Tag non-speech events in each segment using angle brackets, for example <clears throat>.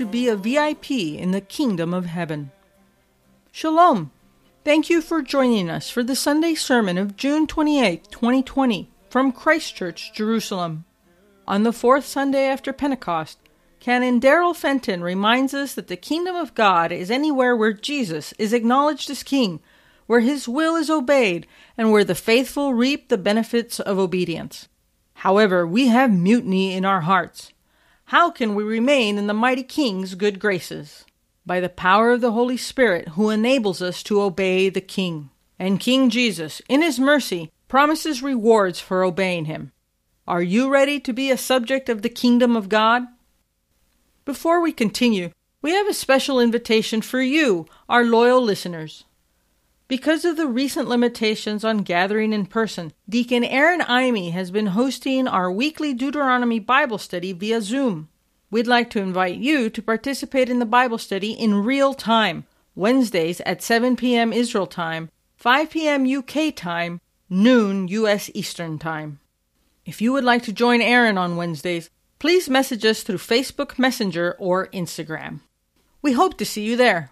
To be a VIP in the Kingdom of Heaven. Shalom. Thank you for joining us for the Sunday sermon of June 28, 2020, from Christ Church, Jerusalem. On the fourth Sunday after Pentecost, Canon Daryl Fenton reminds us that the kingdom of God is anywhere where Jesus is acknowledged as king, where his will is obeyed, and where the faithful reap the benefits of obedience. However, we have mutiny in our hearts. How can we remain in the mighty King's good graces? By the power of the Holy Spirit, who enables us to obey the King. And King Jesus, in his mercy, promises rewards for obeying him. Are you ready to be a subject of the kingdom of God? Before we continue, we have a special invitation for you, our loyal listeners. Because of the recent limitations on gathering in person, Deacon Aaron Eime has been hosting our weekly Deuteronomy Bible study via Zoom. We'd like to invite you to participate in the Bible study in real time, Wednesdays at 7 p.m. Israel time, 5 p.m. UK time, noon U.S. Eastern time. If you would like to join Aaron on Wednesdays, please message us through Facebook Messenger or Instagram. We hope to see you there.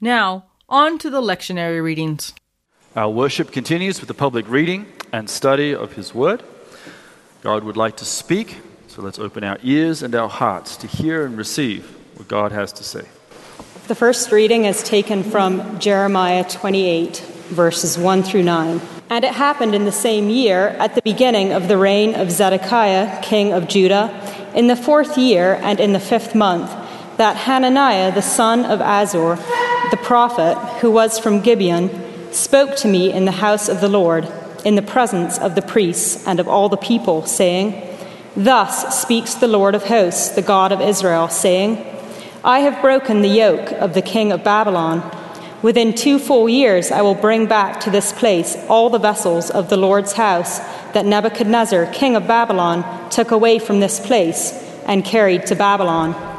Now, on to the lectionary readings. Our worship continues with the public reading and study of His Word. God would like to speak, so let's open our ears and our hearts to hear and receive what God has to say. The first reading is taken from Jeremiah 28, verses 1 through 9. And it happened in the same year, at the beginning of the reign of Zedekiah, king of Judah, in the fourth year and in the fifth month, that Hananiah, the son of Azur, the prophet, who was from Gibeon, spoke to me in the house of the Lord, in the presence of the priests and of all the people, saying, Thus speaks the Lord of hosts, the God of Israel, saying, I have broken the yoke of the king of Babylon. Within two full years, I will bring back to this place all the vessels of the Lord's house that Nebuchadnezzar, king of Babylon, took away from this place and carried to Babylon.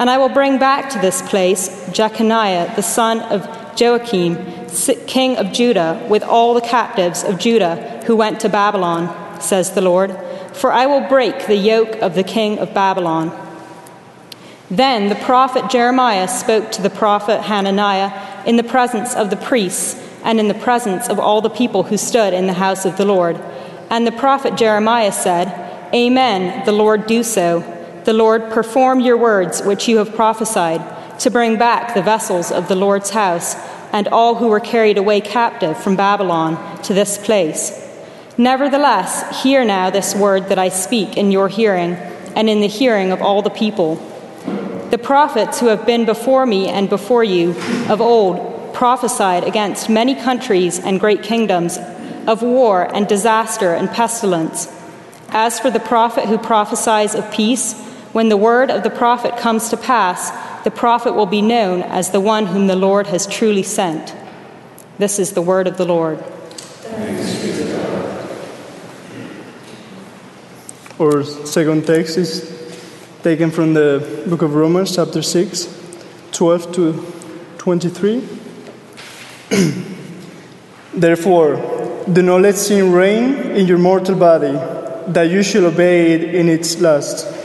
And I will bring back to this place Jeconiah, the son of Jehoiakim, king of Judah, with all the captives of Judah who went to Babylon, says the Lord. For I will break the yoke of the king of Babylon. Then the prophet Jeremiah spoke to the prophet Hananiah in the presence of the priests and in the presence of all the people who stood in the house of the Lord. And the prophet Jeremiah said, Amen, the Lord do so. The Lord perform your words which you have prophesied, to bring back the vessels of the Lord's house and all who were carried away captive from Babylon to this place. Nevertheless, hear now this word that I speak in your hearing and in the hearing of all the people. The prophets who have been before me and before you of old prophesied against many countries and great kingdoms of war and disaster and pestilence. As for the prophet who prophesies of peace, when the word of the prophet comes to pass, the prophet will be known as the one whom the Lord has truly sent. This is the word of the Lord. Our second text is taken from the book of Romans, chapter 6, 12 to 23. <clears throat> Therefore, do not let sin reign in your mortal body, that you should obey it in its lust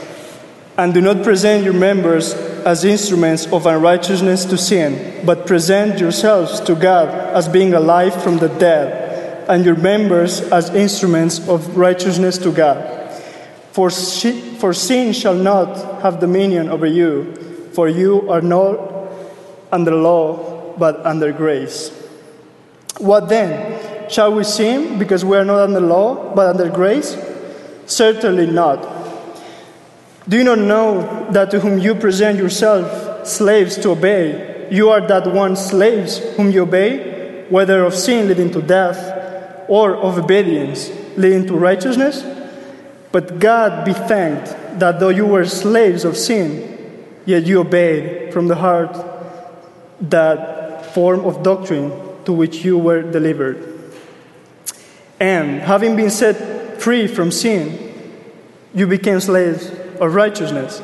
and do not present your members as instruments of unrighteousness to sin, but present yourselves to God as being alive from the dead, and your members as instruments of righteousness to God. For, for sin shall not have dominion over you, for you are not under law, but under grace. What then? Shall we sin because we are not under law, but under grace? Certainly not. Do you not know that to whom you present yourself slaves to obey, you are that one slaves whom you obey, whether of sin leading to death or of obedience leading to righteousness? But God be thanked that though you were slaves of sin, yet you obeyed from the heart that form of doctrine to which you were delivered. And having been set free from sin, you became slaves of righteousness.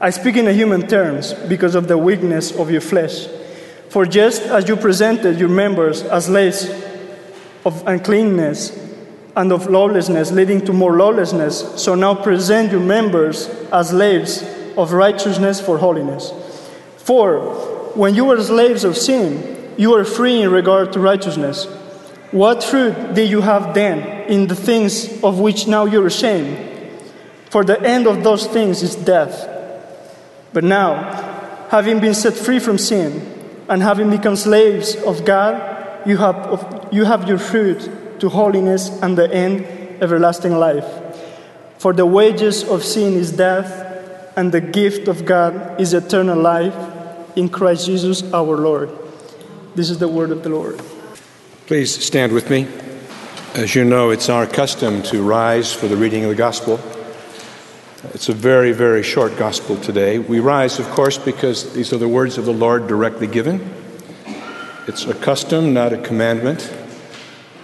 I speak in human terms because of the weakness of your flesh. For just as you presented your members as slaves of uncleanness and of lawlessness, leading to more lawlessness, so now present your members as slaves of righteousness for holiness. For when you were slaves of sin, you were free in regard to righteousness. What fruit did you have then in the things of which now you're ashamed? For the end of those things is death. But now, having been set free from sin and having become slaves of God, you have, you have your fruit to holiness and the end, everlasting life. For the wages of sin is death, and the gift of God is eternal life in Christ Jesus our Lord. This is the word of the Lord. Please stand with me. As you know, it's our custom to rise for the reading of the gospel. It's a very, very short gospel today. We rise, of course, because these are the words of the Lord directly given. It's a custom, not a commandment,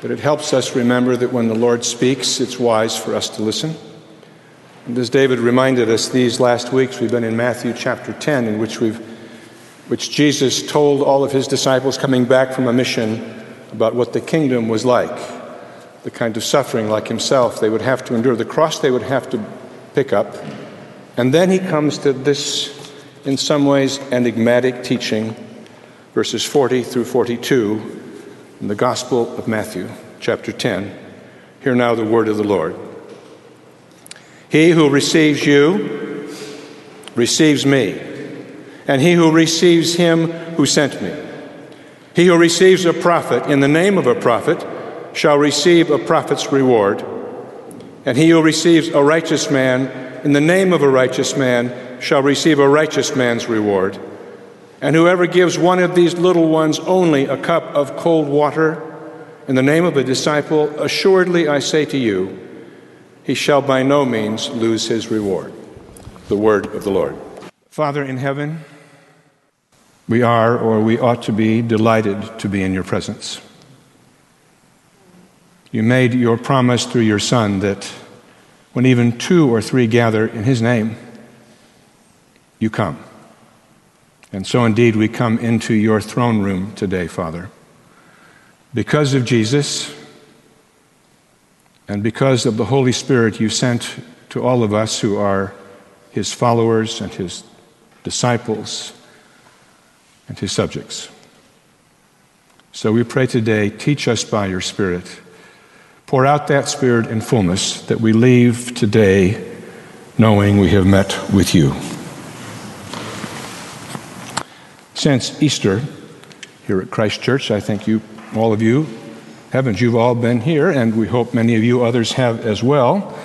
but it helps us remember that when the Lord speaks, it's wise for us to listen. And as David reminded us these last weeks, we've been in Matthew chapter 10, in which we've which Jesus told all of his disciples coming back from a mission about what the kingdom was like, the kind of suffering like himself they would have to endure, the cross they would have to pick up. And then he comes to this, in some ways, enigmatic teaching, verses 40 through 42 in the Gospel of Matthew, chapter 10. Hear now the word of the Lord. He who receives you receives me, and he who receives him who sent me. He who receives a prophet in the name of a prophet shall receive a prophet's reward. And he who receives a righteous man in the name of a righteous man shall receive a righteous man's reward. And whoever gives one of these little ones only a cup of cold water in the name of a disciple, assuredly I say to you, he shall by no means lose his reward. The word of the Lord. Father in heaven, we are, or we ought to be, delighted to be in your presence. You made your promise through your Son that when even two or three gather in his name, you come. And so indeed we come into your throne room today, Father. Because of Jesus and because of the Holy Spirit you sent to all of us who are his followers and his disciples and his subjects. So we pray today, teach us by your Spirit. Pour out that Spirit in fullness that we leave today knowing we have met with you. Since Easter, here at Christ Church, I think you, all of you, heavens, you've all been here, and we hope many of you others have as well.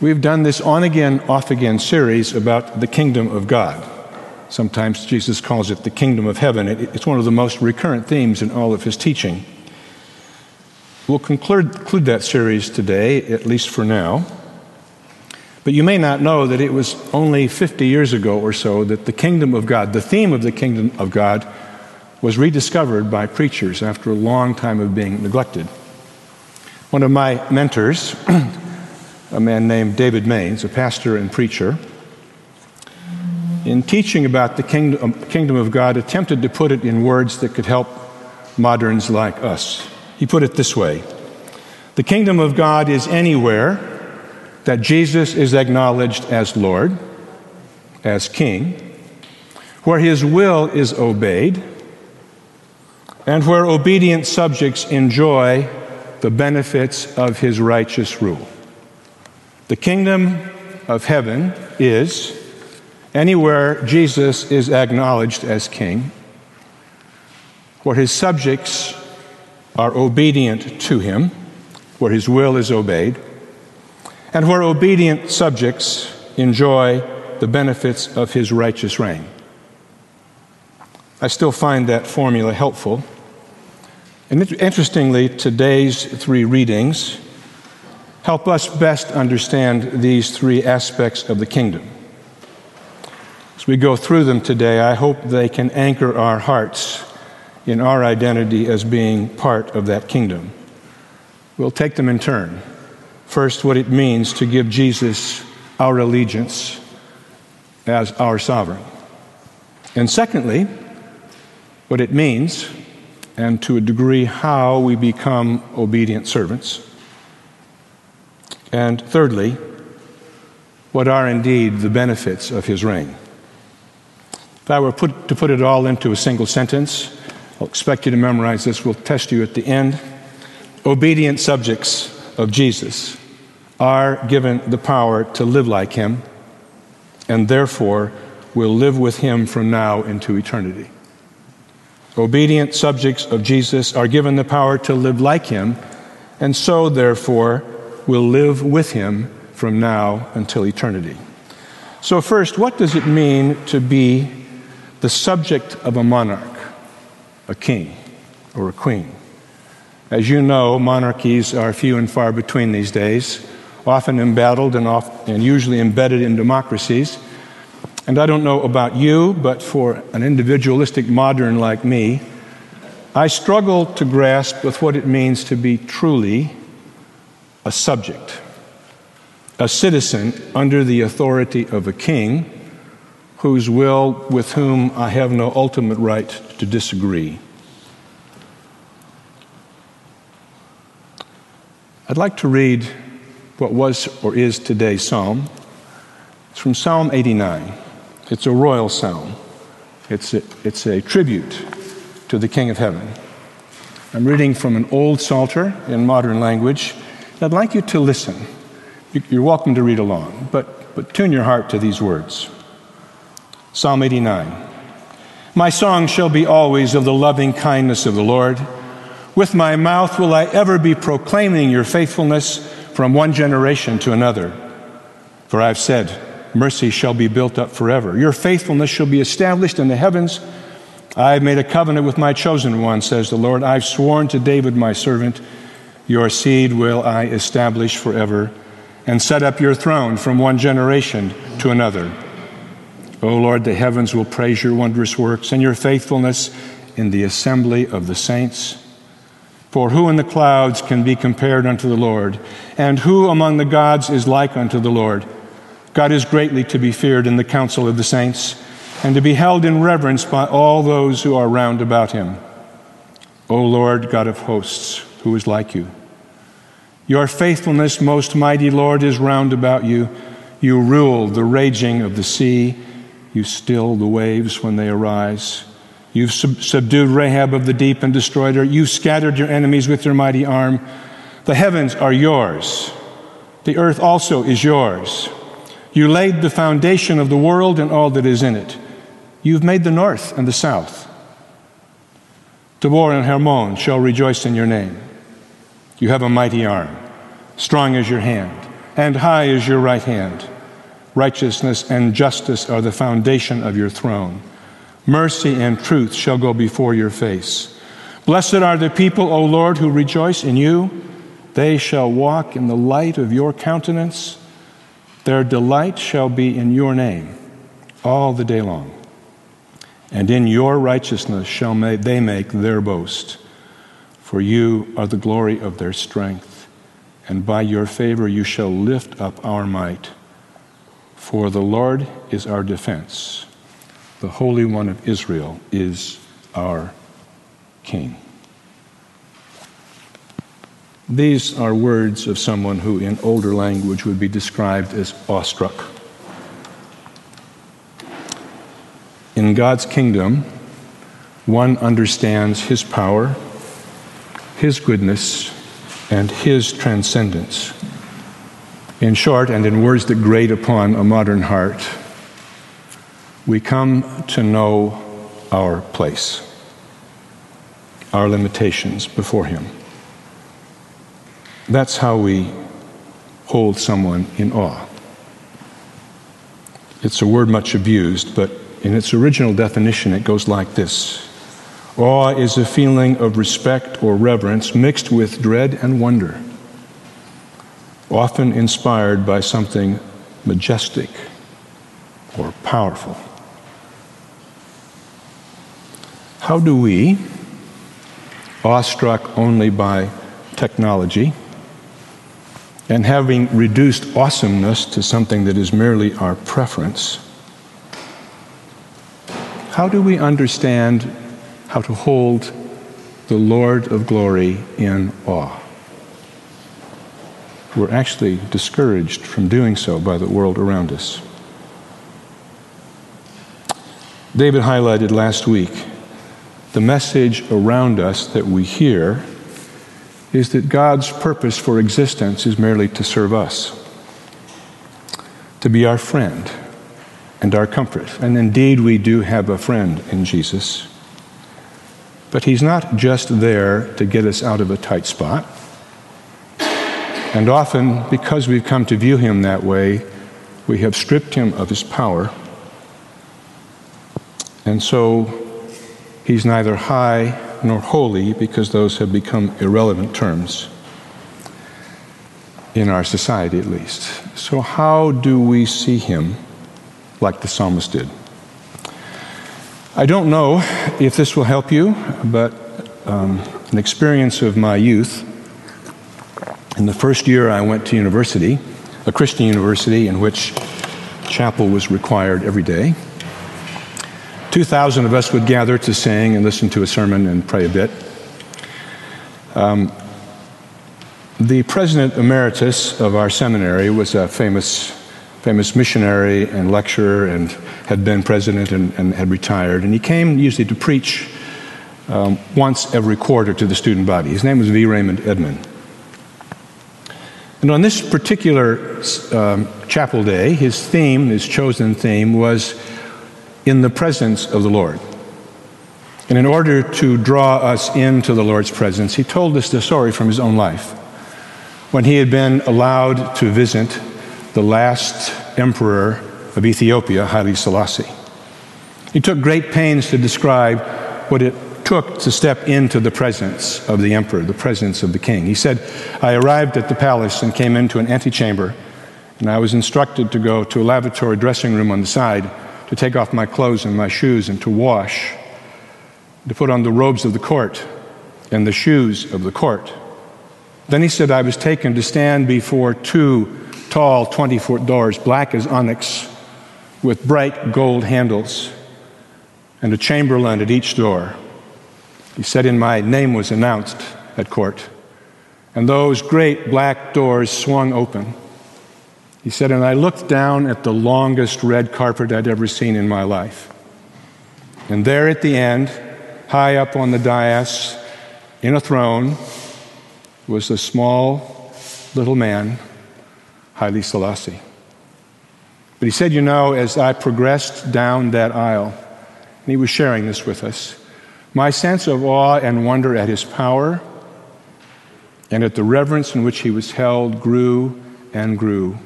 We've done this on again, off again series about the kingdom of God. Sometimes Jesus calls it the kingdom of heaven. It's one of the most recurrent themes in all of his teaching. We'll conclude, conclude that series today, at least for now. But you may not know that it was only 50 years ago or so that the kingdom of God, the theme of the kingdom of God, was rediscovered by preachers after a long time of being neglected. One of my mentors, <clears throat> a man named David Mains, a pastor and preacher, in teaching about the kingdom, kingdom of God, attempted to put it in words that could help moderns like us. He put it this way The kingdom of God is anywhere that Jesus is acknowledged as Lord, as King, where his will is obeyed, and where obedient subjects enjoy the benefits of his righteous rule. The kingdom of heaven is anywhere Jesus is acknowledged as king, where his subjects are obedient to him, where his will is obeyed, and where obedient subjects enjoy the benefits of his righteous reign. I still find that formula helpful. And interestingly, today's three readings help us best understand these three aspects of the kingdom. As we go through them today, I hope they can anchor our hearts in our identity as being part of that kingdom. We'll take them in turn. First, what it means to give Jesus our allegiance as our sovereign. And secondly, what it means, and to a degree, how we become obedient servants. And thirdly, what are indeed the benefits of his reign. If I were put, to put it all into a single sentence, I'll expect you to memorize this, we'll test you at the end. Obedient subjects of Jesus are given the power to live like him and therefore will live with him from now into eternity. Obedient subjects of Jesus are given the power to live like him and so therefore will live with him from now until eternity. So, first, what does it mean to be the subject of a monarch, a king, or a queen? As you know, monarchies are few and far between these days, often embattled and, oft, and usually embedded in democracies. And I don't know about you, but for an individualistic modern like me, I struggle to grasp with what it means to be truly a subject a citizen under the authority of a king whose will with whom I have no ultimate right to disagree. I'd like to read what was or is today's psalm. It's from Psalm 89. It's a royal psalm, it's a, it's a tribute to the King of Heaven. I'm reading from an old Psalter in modern language. I'd like you to listen you're welcome to read along, but, but tune your heart to these words. Psalm 89 My song shall be always of the loving kindness of the Lord. With my mouth will I ever be proclaiming your faithfulness from one generation to another. For I've said, Mercy shall be built up forever. Your faithfulness shall be established in the heavens. I've made a covenant with my chosen one, says the Lord. I've sworn to David, my servant, Your seed will I establish forever and set up your throne from one generation to another. O Lord, the heavens will praise your wondrous works and your faithfulness in the assembly of the saints. For who in the clouds can be compared unto the Lord? And who among the gods is like unto the Lord? God is greatly to be feared in the council of the saints, and to be held in reverence by all those who are round about him. O Lord, God of hosts, who is like you? Your faithfulness, most mighty Lord, is round about you. You rule the raging of the sea. You still the waves when they arise. You've sub- subdued Rahab of the deep and destroyed her. You've scattered your enemies with your mighty arm. The heavens are yours. The earth also is yours. You laid the foundation of the world and all that is in it. You've made the north and the south. Tabor and Hermon shall rejoice in your name. You have a mighty arm, strong as your hand, and high as your right hand. Righteousness and justice are the foundation of your throne. Mercy and truth shall go before your face. Blessed are the people, O Lord, who rejoice in you. They shall walk in the light of your countenance. Their delight shall be in your name all the day long. And in your righteousness shall they make their boast for you are the glory of their strength, and by your favor you shall lift up our might. For the Lord is our defense, the Holy One of Israel is our King. These are words of someone who, in older language, would be described as awestruck. In God's kingdom, one understands his power his goodness, and His transcendence. In short, and in words that grate upon a modern heart, we come to know our place, our limitations before Him. That's how we hold someone in awe. It's a word much abused, but in its original definition, it goes like this Awe is a feeling of respect or reverence mixed with dread and wonder, often inspired by something majestic or powerful. How do we, awestruck only by technology, and having reduced awesomeness to something that is merely our preference, how do we understand how to hold the Lord of glory in awe. We're actually discouraged from doing so by the world around us. David highlighted last week the message around us that we hear is that God's purpose for existence is merely to serve us, to be our friend and our comfort. And indeed, we do have a friend in Jesus. But He's not just there to get us out of a tight spot. And often, because we've come to view Him that way, we have stripped Him of His power. And so, He's neither high nor holy because those have become irrelevant terms in our society, at least. So, how do we see him like the psalmist did? I don't know if this will help you, but um, an experience of my youth. In the first year I went to university, a Christian university in which chapel was required every day. 2,000 of us would gather to sing and listen to a sermon and pray a bit. Um, the president emeritus of our seminary was a famous, famous missionary and lecturer and had been president and, and had retired. And he came usually to preach um, once every quarter to the student body. His name was V. Raymond Edman. And on this particular um, chapel day, his theme, his chosen theme, was in the presence of the Lord. And in order to draw us into the Lord's presence, he told us the story from his own life. When he had been allowed to visit the last emperor of Ethiopia, Haile Selassie, he took great pains to describe what it took to step into the presence of the emperor, the presence of the king. He said, I arrived at the palace and came into an antechamber, and I was instructed to go to a lavatory dressing room on the side to take off my clothes and my shoes and to wash, to put on the robes of the court and the shoes of the court. Then he said, I was taken to stand before two tall 20 foot doors, black as onyx, with bright gold handles, and a chamberlain at each door. He said, In my name was announced at court, and those great black doors swung open he said, and I looked down at the longest red carpet I'd ever seen in my life. And there at the end, high up on the dais, in a throne, was a small little man, Haile Selassie. But he said, You know, as I progressed down that aisle, and he was sharing this with us, my sense of awe and wonder at his power and at the reverence in which he was held grew and grew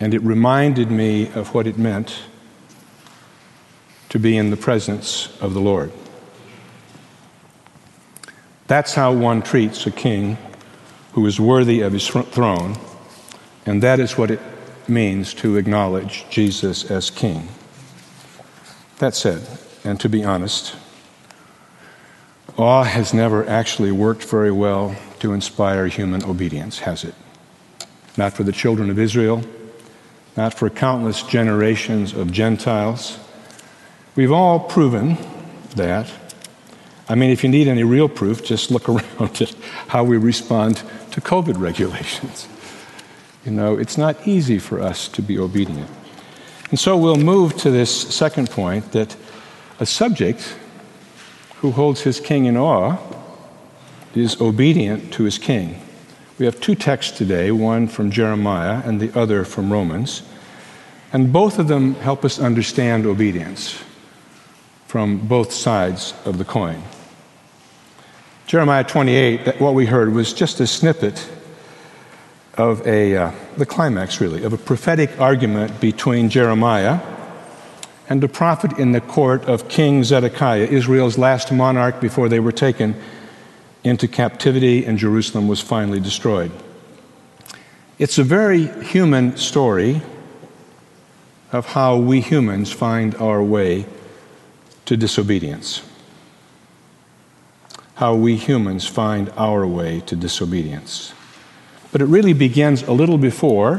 and it reminded me of what it meant to be in the presence of the Lord. That's how one treats a king who is worthy of his throne, and that is what it means to acknowledge Jesus as king. That said, and to be honest, awe has never actually worked very well to inspire human obedience, has it? Not for the children of Israel not for countless generations of Gentiles. We've all proven that. I mean, if you need any real proof, just look <laughs> around at how we respond to COVID regulations. You know, it's not easy for us to be obedient. And so we'll move to this second point that a subject who holds his king in awe is obedient to his king. We have two texts today, one from Jeremiah and the other from Romans. And both of them help us understand obedience from both sides of the coin. Jeremiah 28, what we heard was just a snippet of a, uh, the climax really, of a prophetic argument between Jeremiah and a prophet in the court of King Zedekiah, Israel's last monarch before they were taken into captivity and Jerusalem was finally destroyed. It's a very human story of how we humans find our way to disobedience. How we humans find our way to disobedience. But it really begins a little before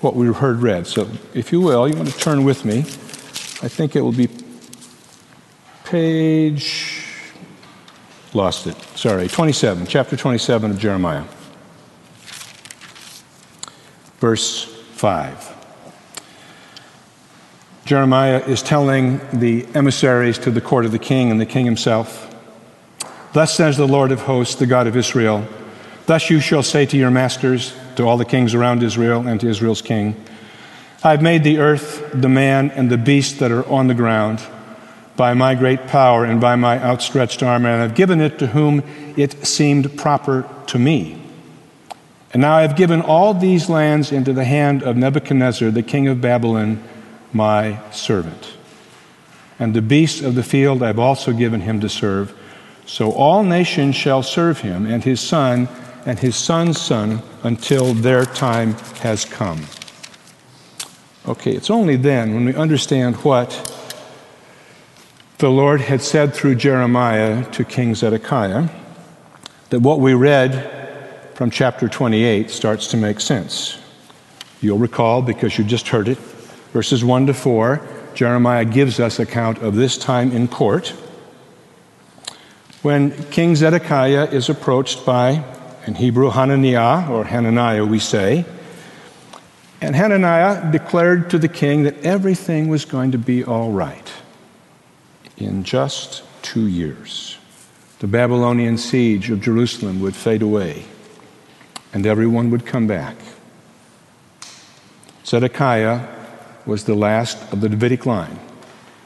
what we heard read. So, if you will, you want to turn with me. I think it will be page Lost it. Sorry. 27, chapter 27 of Jeremiah. verse 5. Jeremiah is telling the emissaries to the court of the king and the king himself Thus says the Lord of hosts, the God of Israel Thus you shall say to your masters, to all the kings around Israel, and to Israel's king I have made the earth, the man, and the beast that are on the ground by my great power and by my outstretched arm, and I have given it to whom it seemed proper to me. And now I have given all these lands into the hand of Nebuchadnezzar, the king of Babylon, my servant. And the beasts of the field I have also given him to serve. So all nations shall serve him, and his son, and his son's son, until their time has come. Okay, it's only then when we understand what the Lord had said through Jeremiah to King Zedekiah that what we read from chapter 28 starts to make sense. You'll recall, because you just heard it, verses 1 to 4, Jeremiah gives us account of this time in court when King Zedekiah is approached by, in Hebrew, Hananiah, or Hananiah, we say. And Hananiah declared to the king that everything was going to be all right in just two years. The Babylonian siege of Jerusalem would fade away and everyone would come back. Zedekiah was the last of the Davidic line.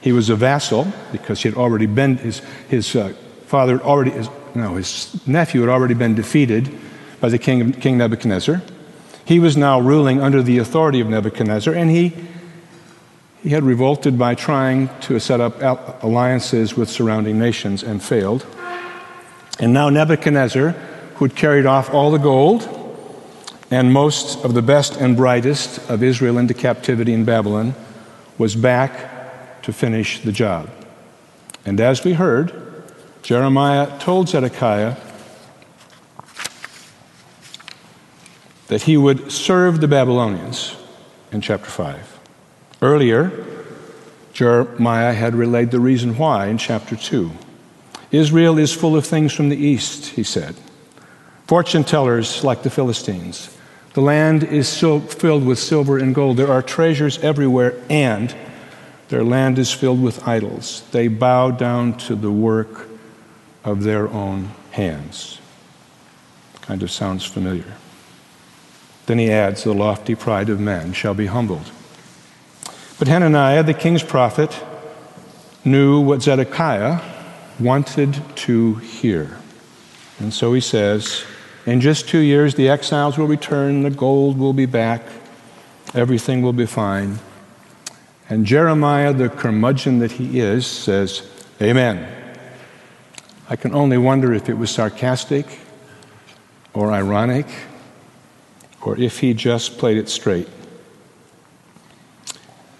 He was a vassal because he had already been, his, his uh, father had already, his, no, his nephew had already been defeated by the king, of King Nebuchadnezzar. He was now ruling under the authority of Nebuchadnezzar, and he, he had revolted by trying to set up alliances with surrounding nations and failed. And now Nebuchadnezzar who'd carried off all the gold and most of the best and brightest of Israel into captivity in Babylon, was back to finish the job. And as we heard, Jeremiah told Zedekiah that he would serve the Babylonians in chapter 5. Earlier, Jeremiah had relayed the reason why in chapter 2. Israel is full of things from the east, he said fortune tellers like the Philistines. The land is so filled with silver and gold. There are treasures everywhere, and their land is filled with idols. They bow down to the work of their own hands. Kind of sounds familiar. Then he adds, The lofty pride of men shall be humbled. But Hananiah, the king's prophet, knew what Zedekiah wanted to hear. And so he says, in just two years, the exiles will return, the gold will be back, everything will be fine. And Jeremiah, the curmudgeon that he is, says, Amen. I can only wonder if it was sarcastic or ironic or if he just played it straight.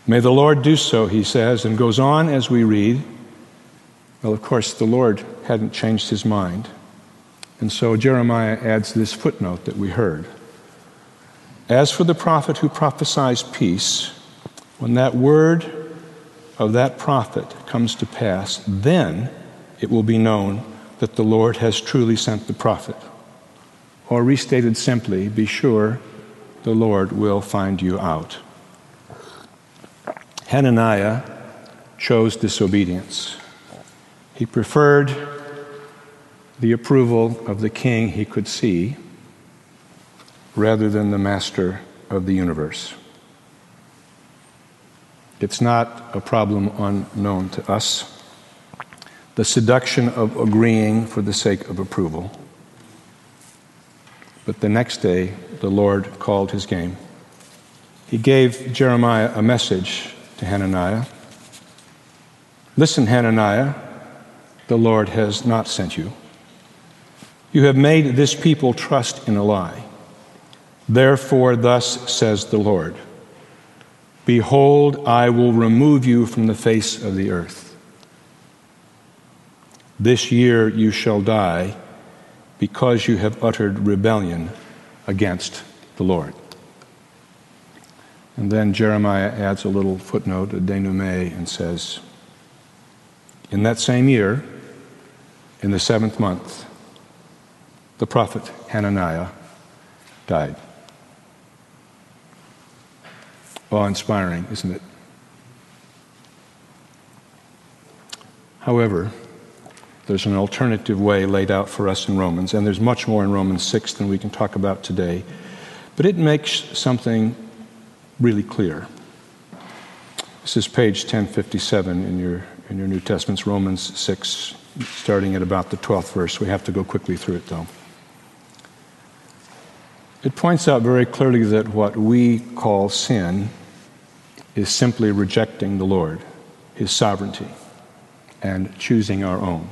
May the Lord do so, he says, and goes on as we read. Well, of course, the Lord hadn't changed his mind. And so Jeremiah adds this footnote that we heard. As for the prophet who prophesies peace, when that word of that prophet comes to pass, then it will be known that the Lord has truly sent the prophet. Or restated simply, be sure the Lord will find you out. Hananiah chose disobedience. He preferred the approval of the king he could see rather than the master of the universe. It's not a problem unknown to us. The seduction of agreeing for the sake of approval. But the next day, the Lord called his game. He gave Jeremiah a message to Hananiah Listen, Hananiah, the Lord has not sent you. You have made this people trust in a lie. Therefore, thus says the Lord Behold, I will remove you from the face of the earth. This year you shall die because you have uttered rebellion against the Lord. And then Jeremiah adds a little footnote, a denouement, and says, In that same year, in the seventh month, the prophet Hananiah died. awe inspiring, isn't it? However, there's an alternative way laid out for us in Romans, and there's much more in Romans 6 than we can talk about today. But it makes something really clear. This is page 1057 in your, in your New Testaments, Romans 6, starting at about the 12th verse. We have to go quickly through it, though. It points out very clearly that what we call sin is simply rejecting the Lord, His sovereignty, and choosing our own.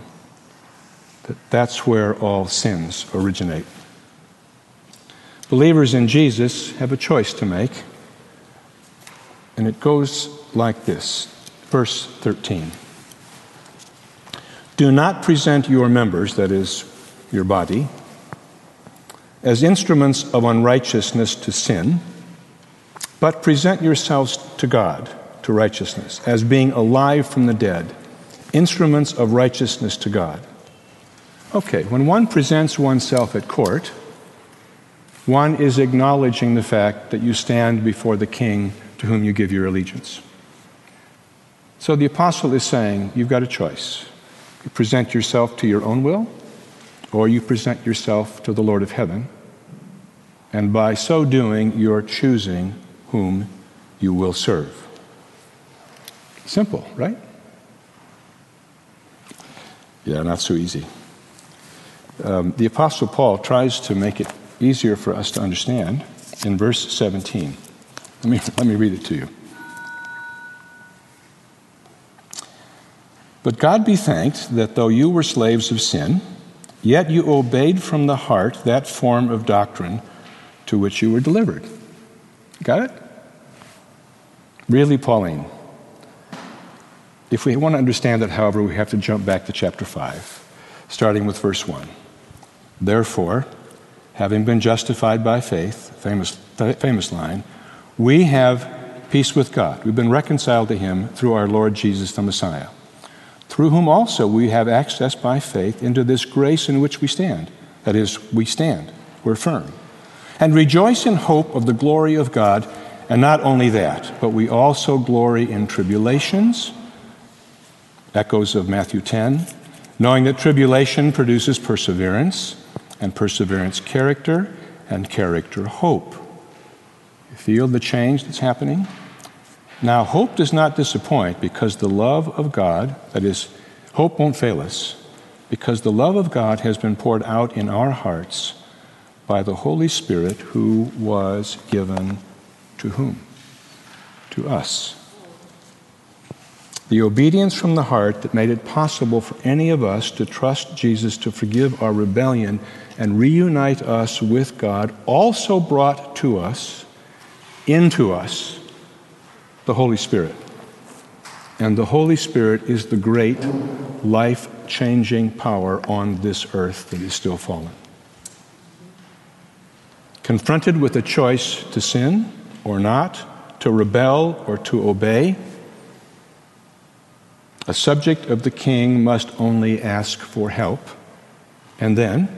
That that's where all sins originate. Believers in Jesus have a choice to make, and it goes like this. Verse 13. Do not present your members, that is, your body, as instruments of unrighteousness to sin, but present yourselves to God, to righteousness, as being alive from the dead, instruments of righteousness to God. Okay, when one presents oneself at court, one is acknowledging the fact that you stand before the king to whom you give your allegiance. So the apostle is saying you've got a choice. You present yourself to your own will, or you present yourself to the Lord of heaven. And by so doing, you're choosing whom you will serve. Simple, right? Yeah, not so easy. Um, the Apostle Paul tries to make it easier for us to understand in verse 17. Let me, let me read it to you. But God be thanked that though you were slaves of sin, yet you obeyed from the heart that form of doctrine to which you were delivered. Got it? Really, Pauline. If we want to understand that, however, we have to jump back to chapter 5, starting with verse 1. Therefore, having been justified by faith, famous, famous line, we have peace with God. We've been reconciled to Him through our Lord Jesus the Messiah through whom also we have access by faith into this grace in which we stand. That is, we stand, we're firm. And rejoice in hope of the glory of God. And not only that, but we also glory in tribulations, echoes of Matthew 10, knowing that tribulation produces perseverance, and perseverance, character, and character, hope. You feel the change that's happening? Now, hope does not disappoint because the love of God, that is, hope won't fail us, because the love of God has been poured out in our hearts by the Holy Spirit who was given to whom? To us. The obedience from the heart that made it possible for any of us to trust Jesus to forgive our rebellion and reunite us with God also brought to us, into us, the Holy Spirit. And the Holy Spirit is the great life changing power on this earth that is still fallen. Confronted with a choice to sin or not, to rebel or to obey, a subject of the king must only ask for help and then,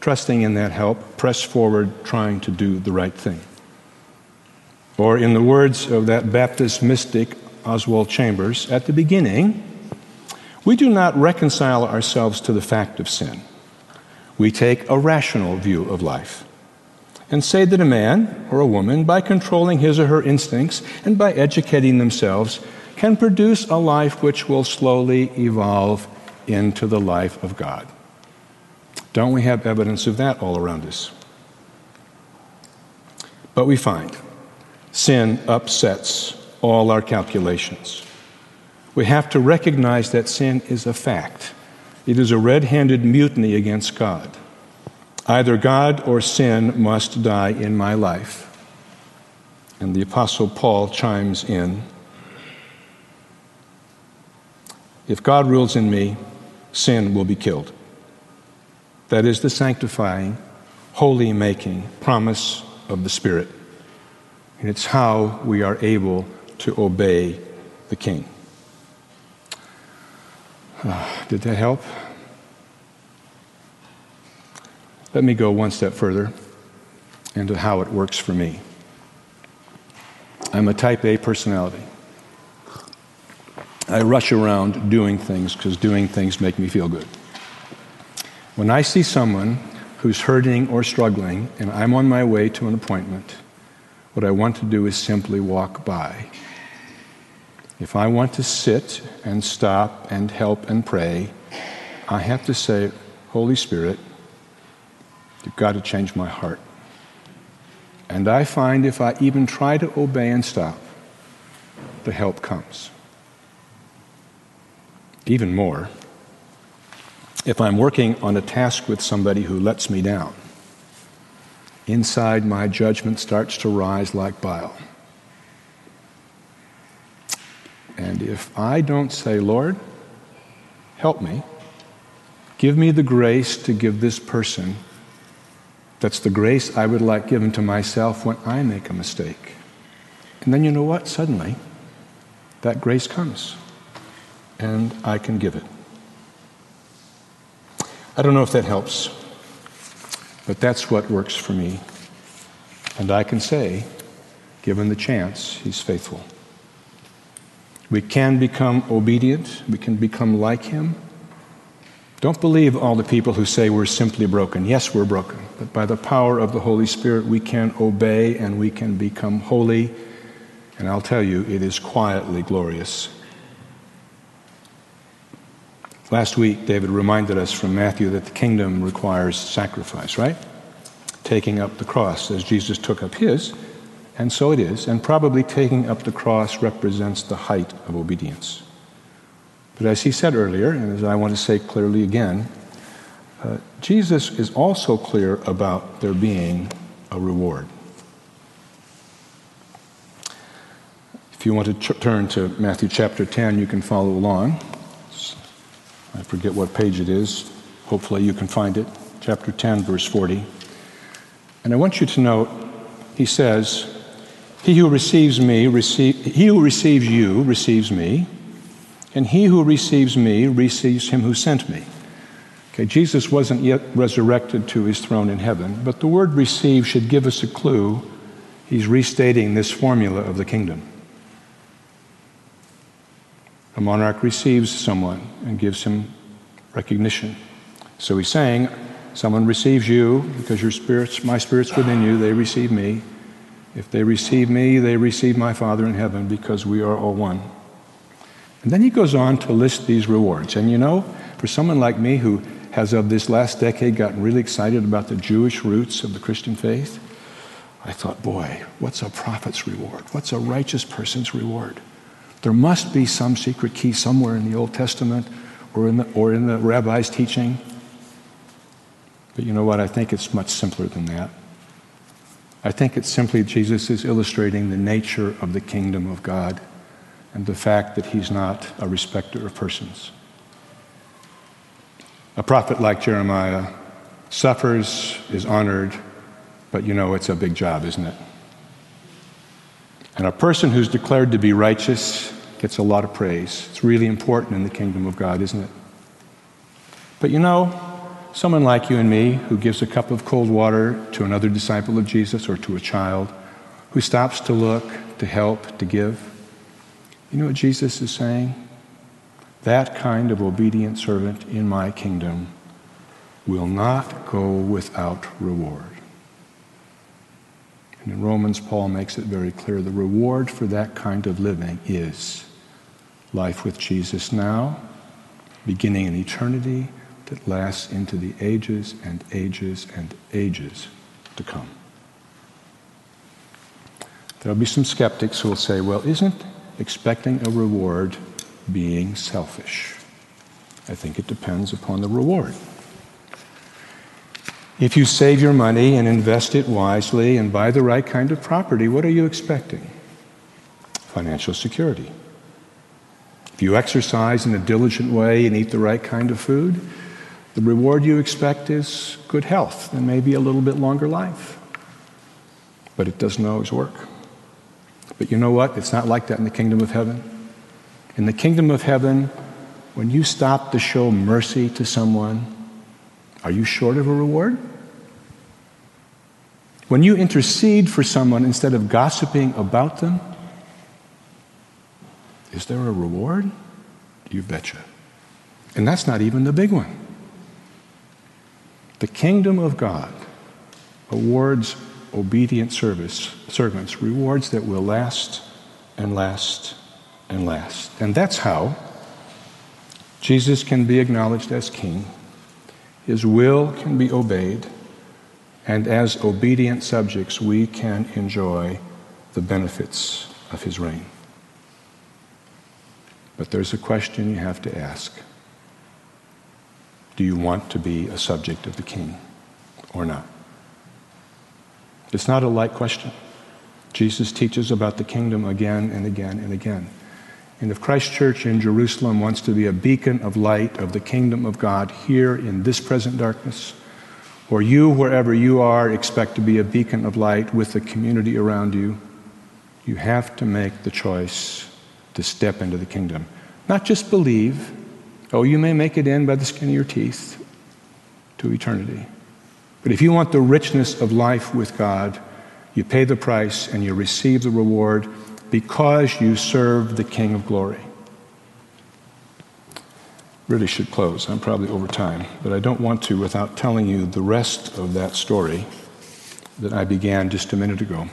trusting in that help, press forward trying to do the right thing. Or, in the words of that Baptist mystic Oswald Chambers, at the beginning, we do not reconcile ourselves to the fact of sin. We take a rational view of life and say that a man or a woman, by controlling his or her instincts and by educating themselves, can produce a life which will slowly evolve into the life of God. Don't we have evidence of that all around us? But we find sin upsets all our calculations. We have to recognize that sin is a fact. It is a red handed mutiny against God. Either God or sin must die in my life. And the Apostle Paul chimes in If God rules in me, sin will be killed. That is the sanctifying, holy making promise of the Spirit. And it's how we are able to obey the King. Uh, did that help? Let me go one step further into how it works for me. I'm a type A personality. I rush around doing things because doing things make me feel good. When I see someone who's hurting or struggling and I'm on my way to an appointment, what I want to do is simply walk by. If I want to sit and stop and help and pray, I have to say, Holy Spirit, you've got to change my heart. And I find if I even try to obey and stop, the help comes. Even more, if I'm working on a task with somebody who lets me down, inside my judgment starts to rise like bile. And if I don't say, Lord, help me, give me the grace to give this person that's the grace I would like given to myself when I make a mistake. And then you know what? Suddenly, that grace comes, and I can give it. I don't know if that helps, but that's what works for me. And I can say, given the chance, He's faithful. We can become obedient, we can become like Him. Don't believe all the people who say we're simply broken. Yes, we're broken, but by the power of the Holy Spirit, we can obey and we can become holy. And I'll tell you, it is quietly glorious. Last week, David reminded us from Matthew that the kingdom requires sacrifice, right? Taking up the cross as Jesus took up his, and so it is, and probably taking up the cross represents the height of obedience. But as he said earlier, and as I want to say clearly again, uh, Jesus is also clear about there being a reward. If you want to tr- turn to Matthew chapter 10, you can follow along. I forget what page it is. Hopefully, you can find it. Chapter 10, verse 40. And I want you to note, he says, He who receives me, receive, he who receives you receives me. And he who receives me receives him who sent me. Okay, Jesus wasn't yet resurrected to his throne in heaven, but the word receive should give us a clue. He's restating this formula of the kingdom. A monarch receives someone and gives him recognition. So he's saying, Someone receives you because your spirit's, my spirit's within you, they receive me. If they receive me, they receive my Father in heaven because we are all one. And then he goes on to list these rewards. And you know, for someone like me who has of this last decade gotten really excited about the Jewish roots of the Christian faith, I thought, boy, what's a prophet's reward? What's a righteous person's reward? There must be some secret key somewhere in the Old Testament or in the, or in the rabbi's teaching. But you know what? I think it's much simpler than that. I think it's simply Jesus is illustrating the nature of the kingdom of God and the fact that he's not a respecter of persons. A prophet like Jeremiah suffers, is honored, but you know it's a big job, isn't it? And a person who's declared to be righteous gets a lot of praise. It's really important in the kingdom of God, isn't it? But you know, someone like you and me who gives a cup of cold water to another disciple of Jesus or to a child, who stops to look, to help, to give, you know what Jesus is saying? That kind of obedient servant in my kingdom will not go without reward. And in Romans, Paul makes it very clear the reward for that kind of living is life with Jesus now, beginning in eternity that lasts into the ages and ages and ages to come. There'll be some skeptics who will say, well, isn't expecting a reward being selfish? I think it depends upon the reward. If you save your money and invest it wisely and buy the right kind of property, what are you expecting? Financial security. If you exercise in a diligent way and eat the right kind of food, the reward you expect is good health and maybe a little bit longer life. But it doesn't always work. But you know what? It's not like that in the kingdom of heaven. In the kingdom of heaven, when you stop to show mercy to someone, are you short of a reward? When you intercede for someone instead of gossiping about them, Is there a reward? You betcha. And that's not even the big one. The kingdom of God awards obedient service, servants rewards that will last and last and last. And that's how Jesus can be acknowledged as king, his will can be obeyed, and as obedient subjects, we can enjoy the benefits of his reign. But there's a question you have to ask Do you want to be a subject of the king or not? It's not a light question. Jesus teaches about the kingdom again and again and again. And if Christ Church in Jerusalem wants to be a beacon of light of the kingdom of God here in this present darkness, or you, wherever you are, expect to be a beacon of light with the community around you, you have to make the choice to step into the kingdom. Not just believe, oh, you may make it in by the skin of your teeth to eternity. But if you want the richness of life with God, you pay the price and you receive the reward because you serve the King of glory. Really should close. I'm probably over time, but I don't want to without telling you the rest of that story that I began just a minute ago.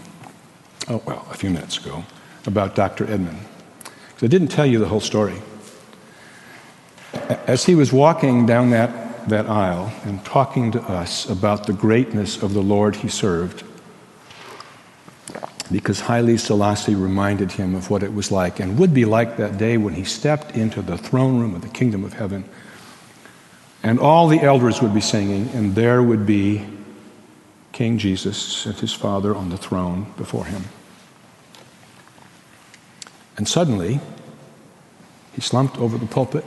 Oh, well, a few minutes ago, about Dr. Edman. Because I didn't tell you the whole story. As he was walking down that that aisle and talking to us about the greatness of the Lord he served because Haile Selassie reminded him of what it was like and would be like that day when he stepped into the throne room of the kingdom of heaven. And all the elders would be singing, and there would be King Jesus and his Father on the throne before him. And suddenly, he slumped over the pulpit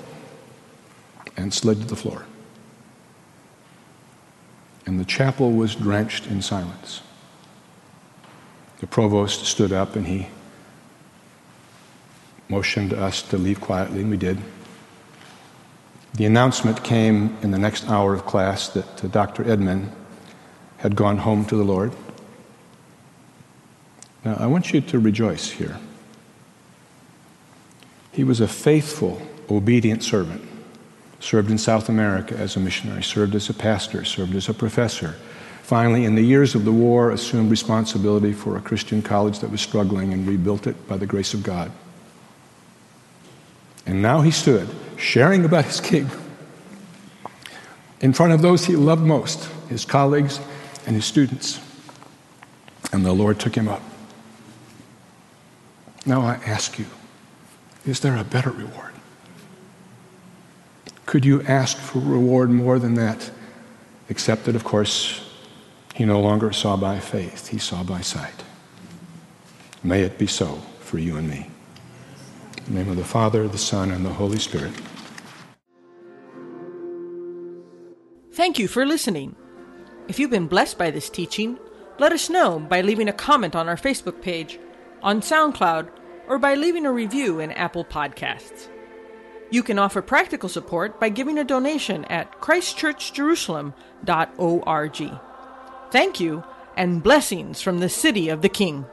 and slid to the floor and the chapel was drenched in silence. The provost stood up and he motioned us to leave quietly, and we did. The announcement came in the next hour of class that uh, Dr. Edman had gone home to the Lord. Now, I want you to rejoice here. He was a faithful, obedient servant served in South America as a missionary, served as a pastor, served as a professor. Finally, in the years of the war, assumed responsibility for a Christian college that was struggling and rebuilt it by the grace of God. And now he stood, sharing about his king, in front of those he loved most, his colleagues and his students. And the Lord took him up. Now I ask you, is there a better reward? Could you ask for reward more than that? Except that, of course, he no longer saw by faith, he saw by sight. May it be so for you and me. In the name of the Father, the Son, and the Holy Spirit. Thank you for listening. If you've been blessed by this teaching, let us know by leaving a comment on our Facebook page, on SoundCloud, or by leaving a review in Apple Podcasts. You can offer practical support by giving a donation at christchurchjerusalem.org. Thank you, and blessings from the City of the King.